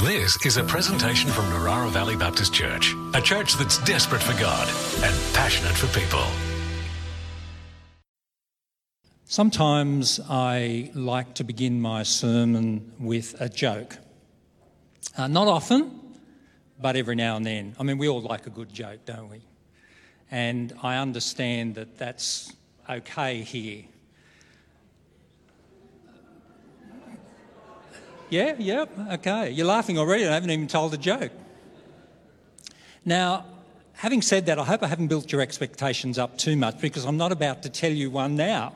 This is a presentation from Narara Valley Baptist Church, a church that's desperate for God and passionate for people. Sometimes I like to begin my sermon with a joke. Uh, not often, but every now and then. I mean, we all like a good joke, don't we? And I understand that that's okay here. Yeah, yep, okay. You're laughing already. I haven't even told a joke. Now, having said that, I hope I haven't built your expectations up too much because I'm not about to tell you one now.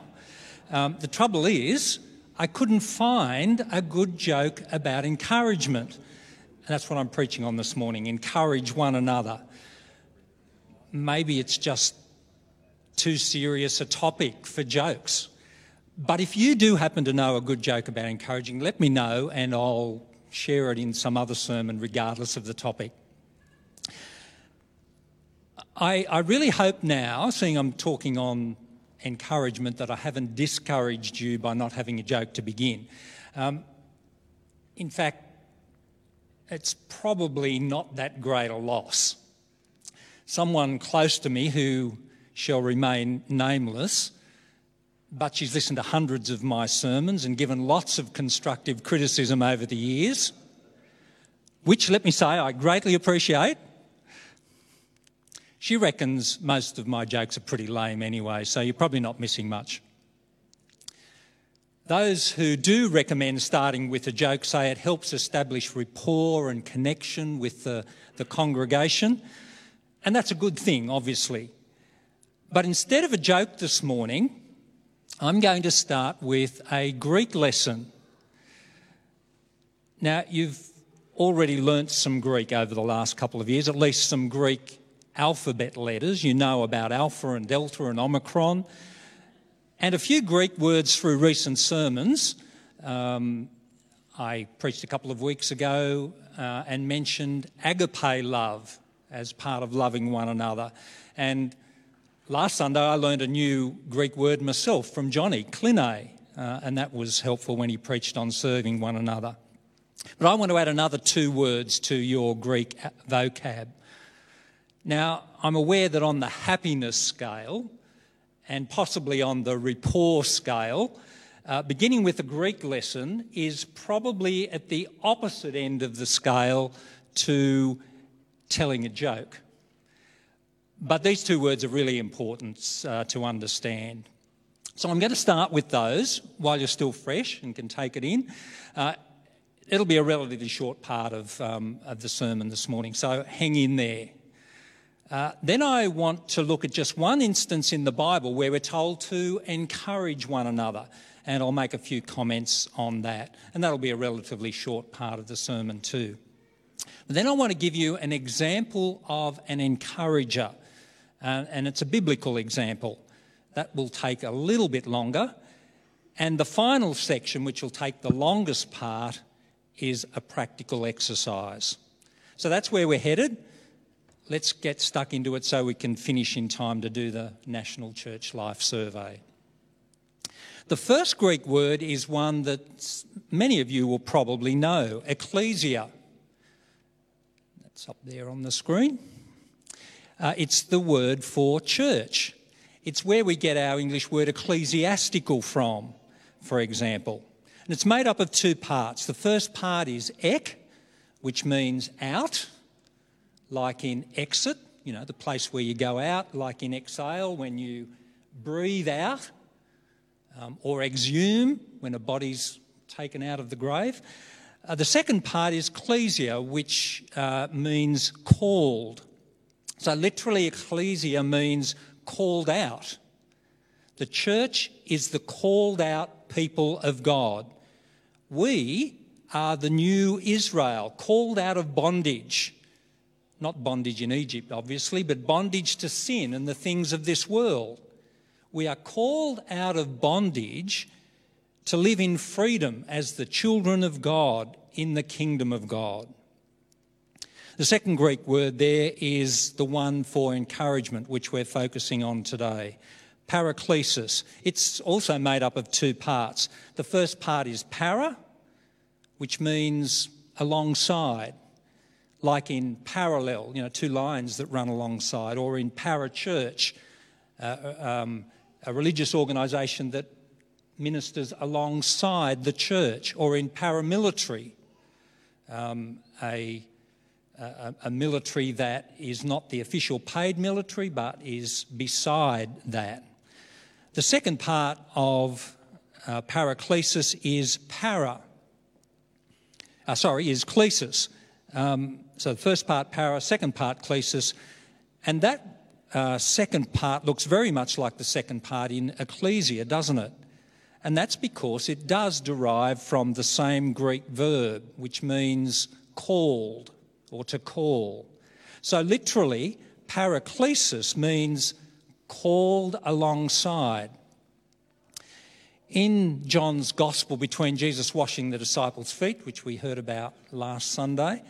Um, the trouble is, I couldn't find a good joke about encouragement. And that's what I'm preaching on this morning encourage one another. Maybe it's just too serious a topic for jokes. But if you do happen to know a good joke about encouraging, let me know and I'll share it in some other sermon, regardless of the topic. I, I really hope now, seeing I'm talking on encouragement, that I haven't discouraged you by not having a joke to begin. Um, in fact, it's probably not that great a loss. Someone close to me who shall remain nameless but she's listened to hundreds of my sermons and given lots of constructive criticism over the years, which, let me say, I greatly appreciate. She reckons most of my jokes are pretty lame anyway, so you're probably not missing much. Those who do recommend starting with a joke say it helps establish rapport and connection with the, the congregation, and that's a good thing, obviously. But instead of a joke this morning, I'm going to start with a Greek lesson. Now, you've already learnt some Greek over the last couple of years, at least some Greek alphabet letters. You know about Alpha and Delta and Omicron, and a few Greek words through recent sermons. Um, I preached a couple of weeks ago uh, and mentioned agape love as part of loving one another. And Last Sunday, I learned a new Greek word myself from Johnny, kline, uh, and that was helpful when he preached on serving one another. But I want to add another two words to your Greek vocab. Now, I'm aware that on the happiness scale and possibly on the rapport scale, uh, beginning with a Greek lesson is probably at the opposite end of the scale to telling a joke. But these two words are really important uh, to understand. So I'm going to start with those while you're still fresh and can take it in. Uh, it'll be a relatively short part of, um, of the sermon this morning, so hang in there. Uh, then I want to look at just one instance in the Bible where we're told to encourage one another, and I'll make a few comments on that. And that'll be a relatively short part of the sermon, too. But then I want to give you an example of an encourager uh, and it's a biblical example. That will take a little bit longer. And the final section, which will take the longest part, is a practical exercise. So that's where we're headed. Let's get stuck into it so we can finish in time to do the National Church Life Survey. The first Greek word is one that many of you will probably know ecclesia. That's up there on the screen. Uh, it's the word for church. It's where we get our English word ecclesiastical from, for example. And it's made up of two parts. The first part is ek, which means out, like in exit, you know, the place where you go out, like in exhale, when you breathe out, um, or exhume, when a body's taken out of the grave. Uh, the second part is ecclesia, which uh, means called so, literally, ecclesia means called out. The church is the called out people of God. We are the new Israel, called out of bondage. Not bondage in Egypt, obviously, but bondage to sin and the things of this world. We are called out of bondage to live in freedom as the children of God in the kingdom of God. The second Greek word there is the one for encouragement, which we're focusing on today. Paraklesis. It's also made up of two parts. The first part is para, which means alongside, like in parallel, you know, two lines that run alongside, or in parachurch, uh, um, a religious organisation that ministers alongside the church, or in paramilitary, um, a, a, a military that is not the official paid military but is beside that. The second part of uh, paraklesis is para. Uh, sorry, is klesis. Um, so the first part para, second part klesis, and that uh, second part looks very much like the second part in ecclesia, doesn't it? And that's because it does derive from the same Greek verb, which means called or to call. So literally, paraklesis means called alongside. In John's Gospel, between Jesus washing the disciples' feet, which we heard about last Sunday,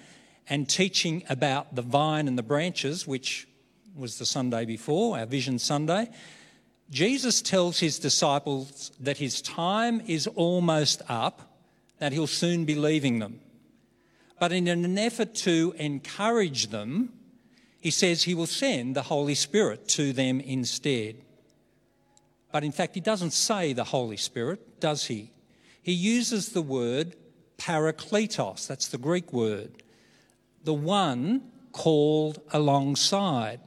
and teaching about the vine and the branches, which was the Sunday before, our Vision Sunday, Jesus tells his disciples that his time is almost up, that he'll soon be leaving them. But in an effort to encourage them, he says he will send the Holy Spirit to them instead. But in fact, he doesn't say the Holy Spirit, does he? He uses the word parakletos, that's the Greek word, the one called alongside.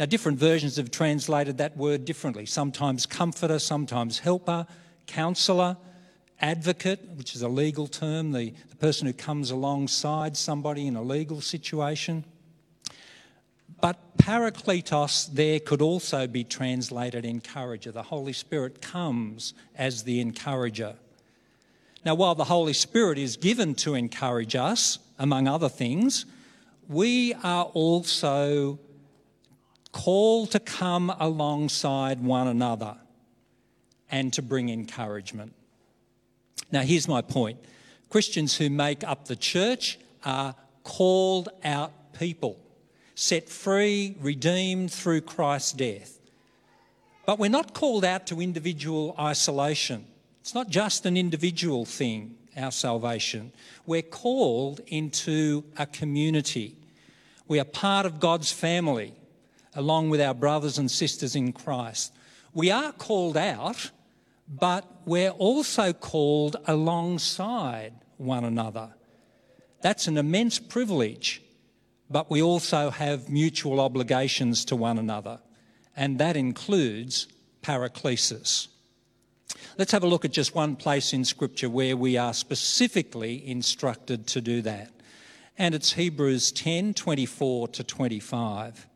Now, different versions have translated that word differently. Sometimes comforter, sometimes helper, counsellor, advocate, which is a legal term, the, the person who comes alongside somebody in a legal situation. But parakletos there could also be translated encourager. The Holy Spirit comes as the encourager. Now, while the Holy Spirit is given to encourage us, among other things, we are also called to come alongside one another and to bring encouragement. Now, here's my point Christians who make up the church are called out people, set free, redeemed through Christ's death. But we're not called out to individual isolation. It's not just an individual thing, our salvation. We're called into a community. We are part of God's family along with our brothers and sisters in Christ. We are called out, but we're also called alongside one another. That's an immense privilege, but we also have mutual obligations to one another, and that includes paraklesis. Let's have a look at just one place in Scripture where we are specifically instructed to do that. And it's Hebrews 10 24 to 25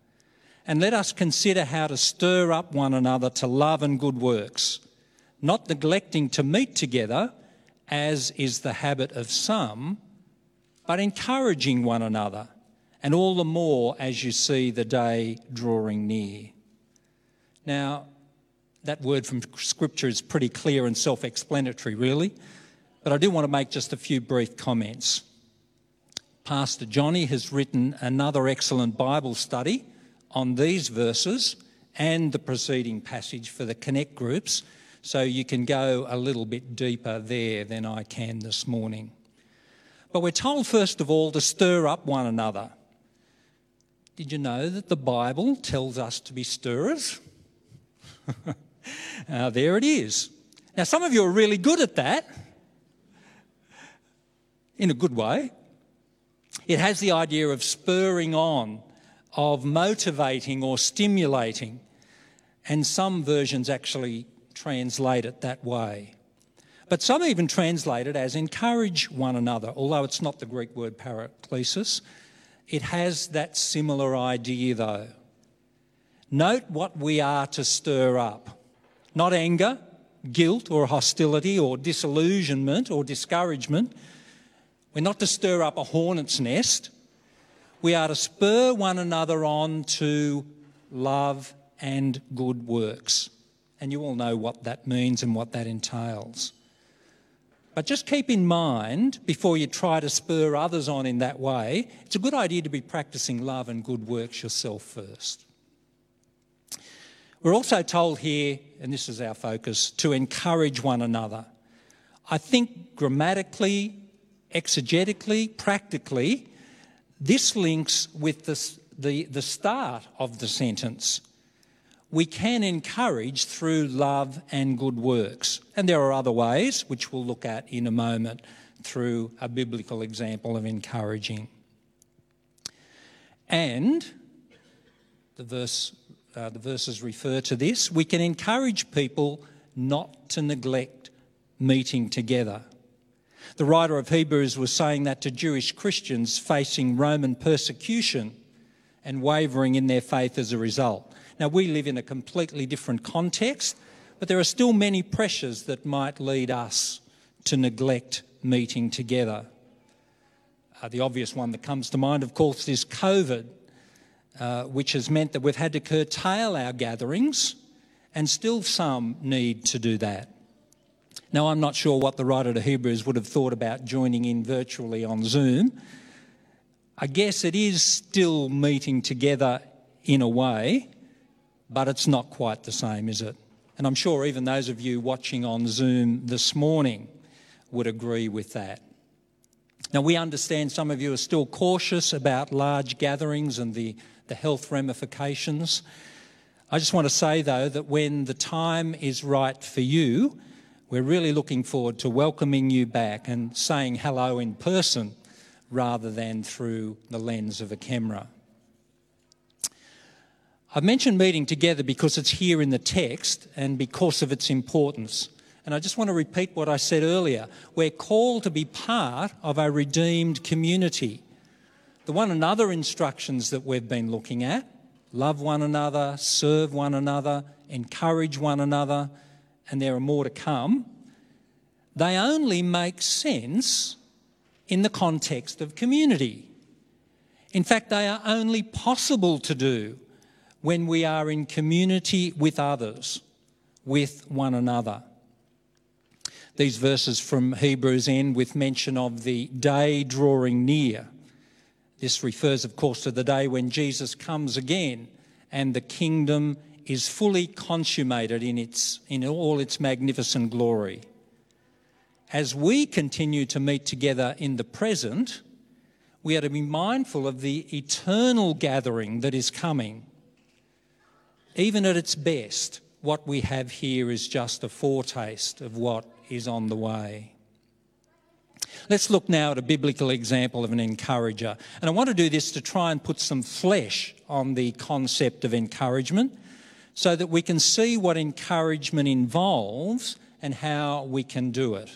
and let us consider how to stir up one another to love and good works, not neglecting to meet together, as is the habit of some, but encouraging one another, and all the more as you see the day drawing near. Now, that word from Scripture is pretty clear and self explanatory, really, but I do want to make just a few brief comments. Pastor Johnny has written another excellent Bible study on these verses and the preceding passage for the Connect groups, so you can go a little bit deeper there than I can this morning. But we're told, first of all, to stir up one another. Did you know that the Bible tells us to be stirrers? uh, there it is. Now, some of you are really good at that, in a good way. It has the idea of spurring on of motivating or stimulating, and some versions actually translate it that way. But some even translate it as encourage one another, although it's not the Greek word paraklesis. It has that similar idea though. Note what we are to stir up not anger, guilt, or hostility, or disillusionment, or discouragement. We're not to stir up a hornet's nest we are to spur one another on to love and good works. And you all know what that means and what that entails. But just keep in mind, before you try to spur others on in that way, it's a good idea to be practicing love and good works yourself first. We're also told here, and this is our focus, to encourage one another. I think grammatically exegetically, practically, this links with the, the, the start of the sentence. We can encourage through love and good works. And there are other ways, which we'll look at in a moment, through a biblical example of encouraging. And the, verse, uh, the verses refer to this we can encourage people not to neglect meeting together. The writer of Hebrews was saying that to Jewish Christians facing Roman persecution and wavering in their faith as a result. Now, we live in a completely different context, but there are still many pressures that might lead us to neglect meeting together. Uh, the obvious one that comes to mind, of course, is COVID, uh, which has meant that we've had to curtail our gatherings, and still some need to do that. Now, I'm not sure what the writer to Hebrews would have thought about joining in virtually on Zoom. I guess it is still meeting together in a way, but it's not quite the same, is it? And I'm sure even those of you watching on Zoom this morning would agree with that. Now, we understand some of you are still cautious about large gatherings and the, the health ramifications. I just want to say, though, that when the time is right for you, we're really looking forward to welcoming you back and saying hello in person rather than through the lens of a camera. I've mentioned meeting together because it's here in the text and because of its importance. And I just want to repeat what I said earlier. We're called to be part of a redeemed community. The one another instructions that we've been looking at love one another, serve one another, encourage one another, and there are more to come, they only make sense in the context of community. In fact, they are only possible to do when we are in community with others, with one another. These verses from Hebrews end with mention of the day drawing near. This refers, of course, to the day when Jesus comes again and the kingdom is fully consummated in, its, in all its magnificent glory. As we continue to meet together in the present, we are to be mindful of the eternal gathering that is coming. Even at its best, what we have here is just a foretaste of what is on the way. Let's look now at a biblical example of an encourager. And I want to do this to try and put some flesh on the concept of encouragement so that we can see what encouragement involves and how we can do it.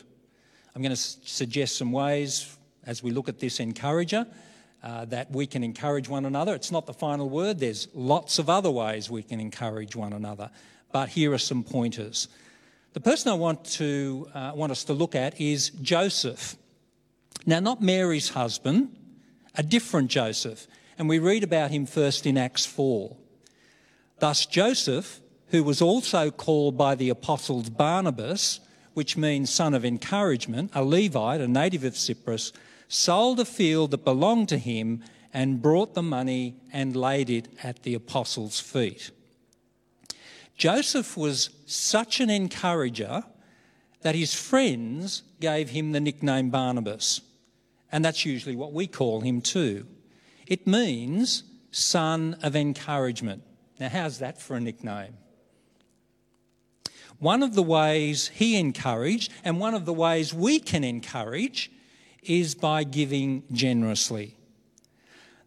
I'm going to suggest some ways as we look at this encourager uh, that we can encourage one another. It's not the final word, there's lots of other ways we can encourage one another. But here are some pointers. The person I want, to, uh, want us to look at is Joseph. Now, not Mary's husband, a different Joseph. And we read about him first in Acts 4. Thus, Joseph, who was also called by the apostles Barnabas, which means son of encouragement, a Levite, a native of Cyprus, sold a field that belonged to him and brought the money and laid it at the apostles' feet. Joseph was such an encourager that his friends gave him the nickname Barnabas. And that's usually what we call him too. It means son of encouragement. Now, how's that for a nickname? One of the ways he encouraged, and one of the ways we can encourage, is by giving generously.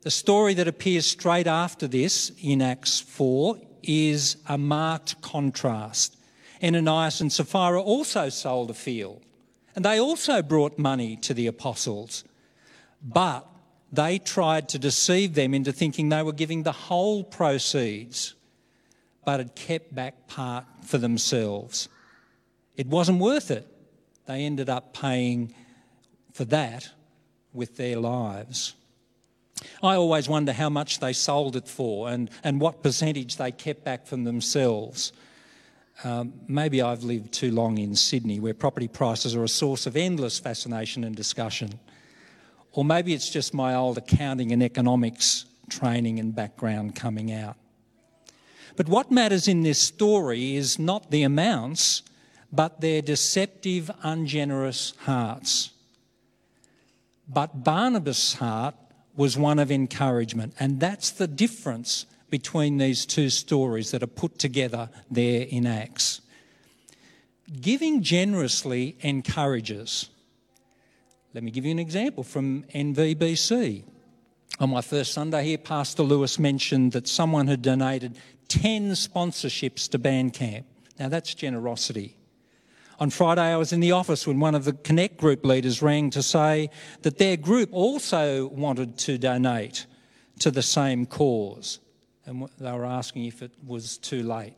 The story that appears straight after this in Acts 4 is a marked contrast. Ananias and Sapphira also sold a field, and they also brought money to the apostles. But they tried to deceive them into thinking they were giving the whole proceeds, but had kept back part for themselves. It wasn't worth it. They ended up paying for that with their lives. I always wonder how much they sold it for and, and what percentage they kept back from themselves. Um, maybe I've lived too long in Sydney, where property prices are a source of endless fascination and discussion. Or maybe it's just my old accounting and economics training and background coming out. But what matters in this story is not the amounts, but their deceptive, ungenerous hearts. But Barnabas' heart was one of encouragement. And that's the difference between these two stories that are put together there in Acts. Giving generously encourages. Let me give you an example from NVBC. On my first Sunday here, Pastor Lewis mentioned that someone had donated 10 sponsorships to band camp. Now that's generosity. On Friday, I was in the office when one of the Connect group leaders rang to say that their group also wanted to donate to the same cause. And they were asking if it was too late.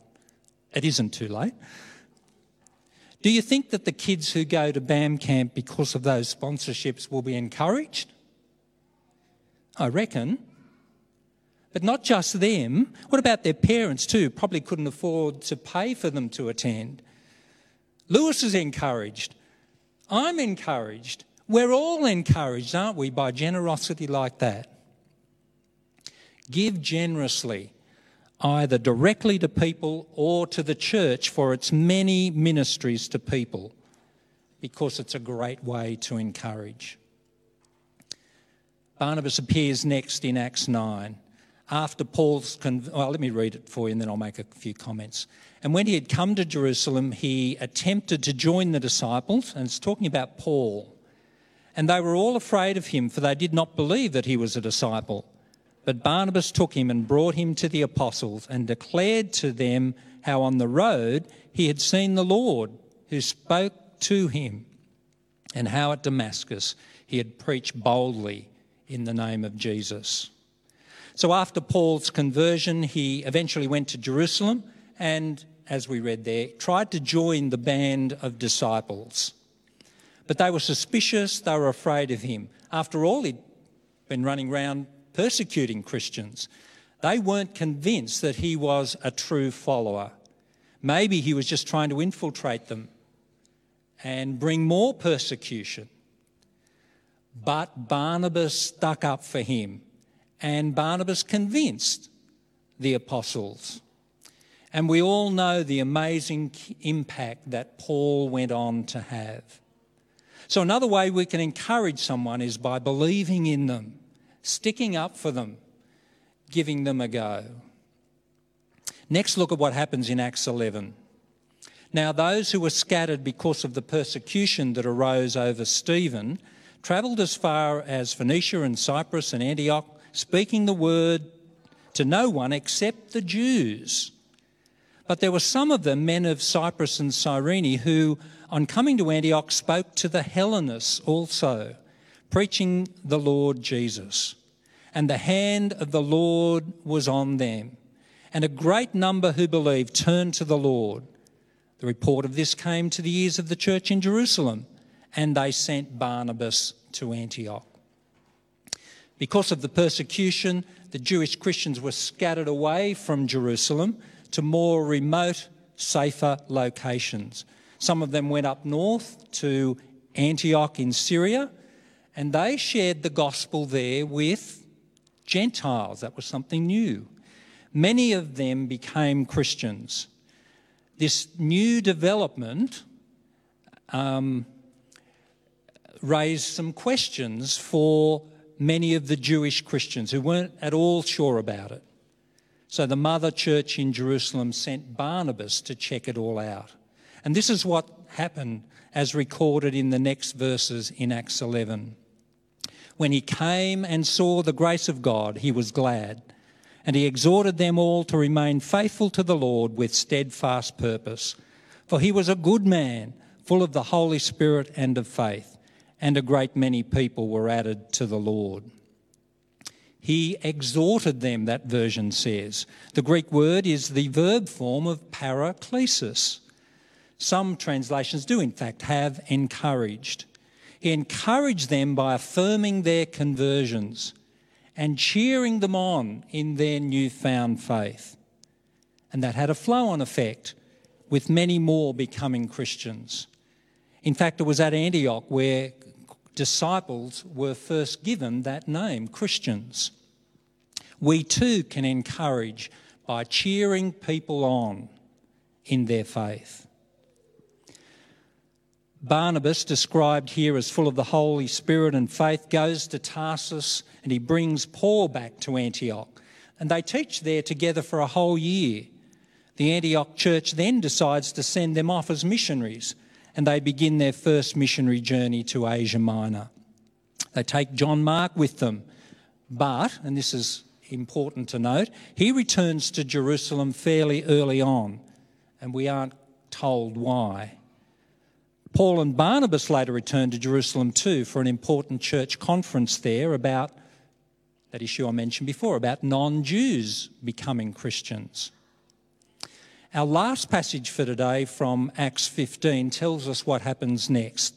It isn't too late. Do you think that the kids who go to BAM camp because of those sponsorships will be encouraged? I reckon. But not just them. What about their parents too? Probably couldn't afford to pay for them to attend. Lewis is encouraged. I'm encouraged. We're all encouraged, aren't we, by generosity like that? Give generously, either directly to people or to the church for its many ministries to people, because it's a great way to encourage. Barnabas appears next in Acts 9 after Paul's. Con- well, let me read it for you and then I'll make a few comments. And when he had come to Jerusalem, he attempted to join the disciples, and it's talking about Paul. And they were all afraid of him, for they did not believe that he was a disciple. But Barnabas took him and brought him to the apostles and declared to them how on the road he had seen the Lord who spoke to him, and how at Damascus he had preached boldly in the name of Jesus. So after Paul's conversion, he eventually went to Jerusalem and, as we read there, tried to join the band of disciples. But they were suspicious, they were afraid of him. After all, he'd been running around persecuting Christians. They weren't convinced that he was a true follower. Maybe he was just trying to infiltrate them and bring more persecution. But Barnabas stuck up for him, and Barnabas convinced the apostles. And we all know the amazing impact that Paul went on to have. So, another way we can encourage someone is by believing in them, sticking up for them, giving them a go. Next, look at what happens in Acts 11. Now, those who were scattered because of the persecution that arose over Stephen travelled as far as Phoenicia and Cyprus and Antioch, speaking the word to no one except the Jews. But there were some of them, men of Cyprus and Cyrene, who, on coming to Antioch, spoke to the Hellenists also, preaching the Lord Jesus. And the hand of the Lord was on them. And a great number who believed turned to the Lord. The report of this came to the ears of the church in Jerusalem, and they sent Barnabas to Antioch. Because of the persecution, the Jewish Christians were scattered away from Jerusalem to more remote, safer locations. Some of them went up north to Antioch in Syria, and they shared the gospel there with Gentiles. That was something new. Many of them became Christians. This new development um, raised some questions for many of the Jewish Christians who weren't at all sure about it. So the mother church in Jerusalem sent Barnabas to check it all out. And this is what happened as recorded in the next verses in Acts 11. When he came and saw the grace of God, he was glad, and he exhorted them all to remain faithful to the Lord with steadfast purpose. For he was a good man, full of the Holy Spirit and of faith, and a great many people were added to the Lord. He exhorted them, that version says. The Greek word is the verb form of paraklesis. Some translations do, in fact, have encouraged. He encouraged them by affirming their conversions and cheering them on in their newfound faith. And that had a flow on effect, with many more becoming Christians. In fact, it was at Antioch where disciples were first given that name, Christians. We too can encourage by cheering people on in their faith. Barnabas, described here as full of the Holy Spirit and faith, goes to Tarsus and he brings Paul back to Antioch. And they teach there together for a whole year. The Antioch church then decides to send them off as missionaries, and they begin their first missionary journey to Asia Minor. They take John Mark with them, but, and this is important to note, he returns to Jerusalem fairly early on, and we aren't told why. Paul and Barnabas later returned to Jerusalem too for an important church conference there about that issue I mentioned before about non Jews becoming Christians. Our last passage for today from Acts 15 tells us what happens next.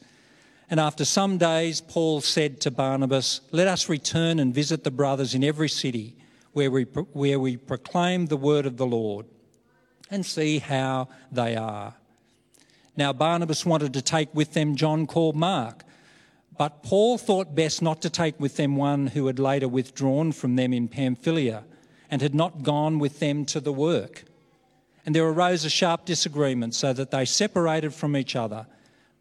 And after some days, Paul said to Barnabas, Let us return and visit the brothers in every city where we, where we proclaim the word of the Lord and see how they are. Now, Barnabas wanted to take with them John called Mark, but Paul thought best not to take with them one who had later withdrawn from them in Pamphylia and had not gone with them to the work. And there arose a sharp disagreement, so that they separated from each other.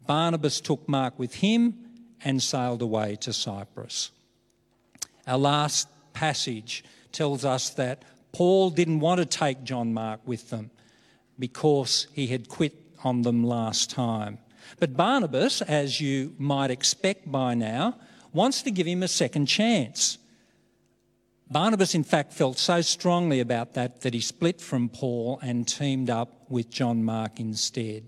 Barnabas took Mark with him and sailed away to Cyprus. Our last passage tells us that Paul didn't want to take John Mark with them because he had quit on them last time. But Barnabas, as you might expect by now, wants to give him a second chance. Barnabas, in fact, felt so strongly about that that he split from Paul and teamed up with John Mark instead.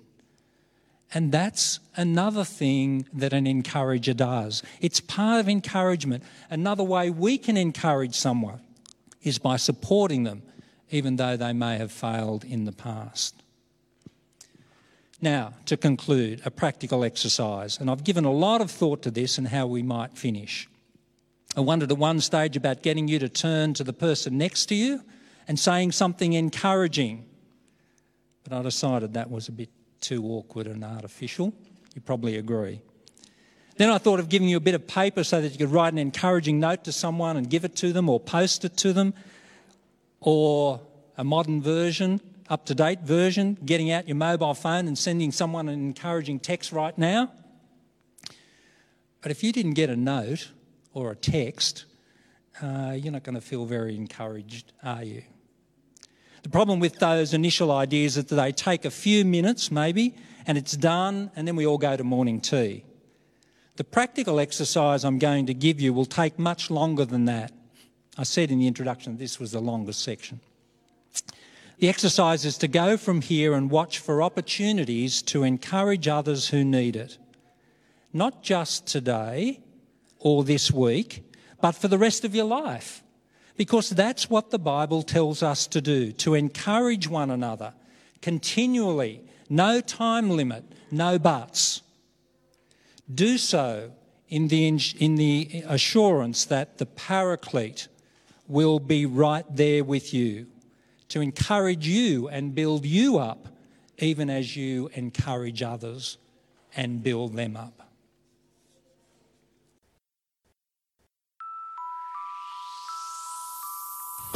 And that's another thing that an encourager does. It's part of encouragement. Another way we can encourage someone is by supporting them, even though they may have failed in the past. Now, to conclude, a practical exercise, and I've given a lot of thought to this and how we might finish. I wondered at one stage about getting you to turn to the person next to you and saying something encouraging, but I decided that was a bit too awkward and artificial. You probably agree. Then I thought of giving you a bit of paper so that you could write an encouraging note to someone and give it to them or post it to them, or a modern version up to date version, getting out your mobile phone and sending someone an encouraging text right now. But if you didn't get a note or a text, uh, you're not going to feel very encouraged, are you? The problem with those initial ideas is that they take a few minutes, maybe, and it's done, and then we all go to morning tea. The practical exercise I'm going to give you will take much longer than that. I said in the introduction this was the longest section. The exercise is to go from here and watch for opportunities to encourage others who need it. Not just today or this week, but for the rest of your life. Because that's what the Bible tells us to do to encourage one another continually, no time limit, no buts. Do so in the, in the assurance that the Paraclete will be right there with you to encourage you and build you up, even as you encourage others and build them up.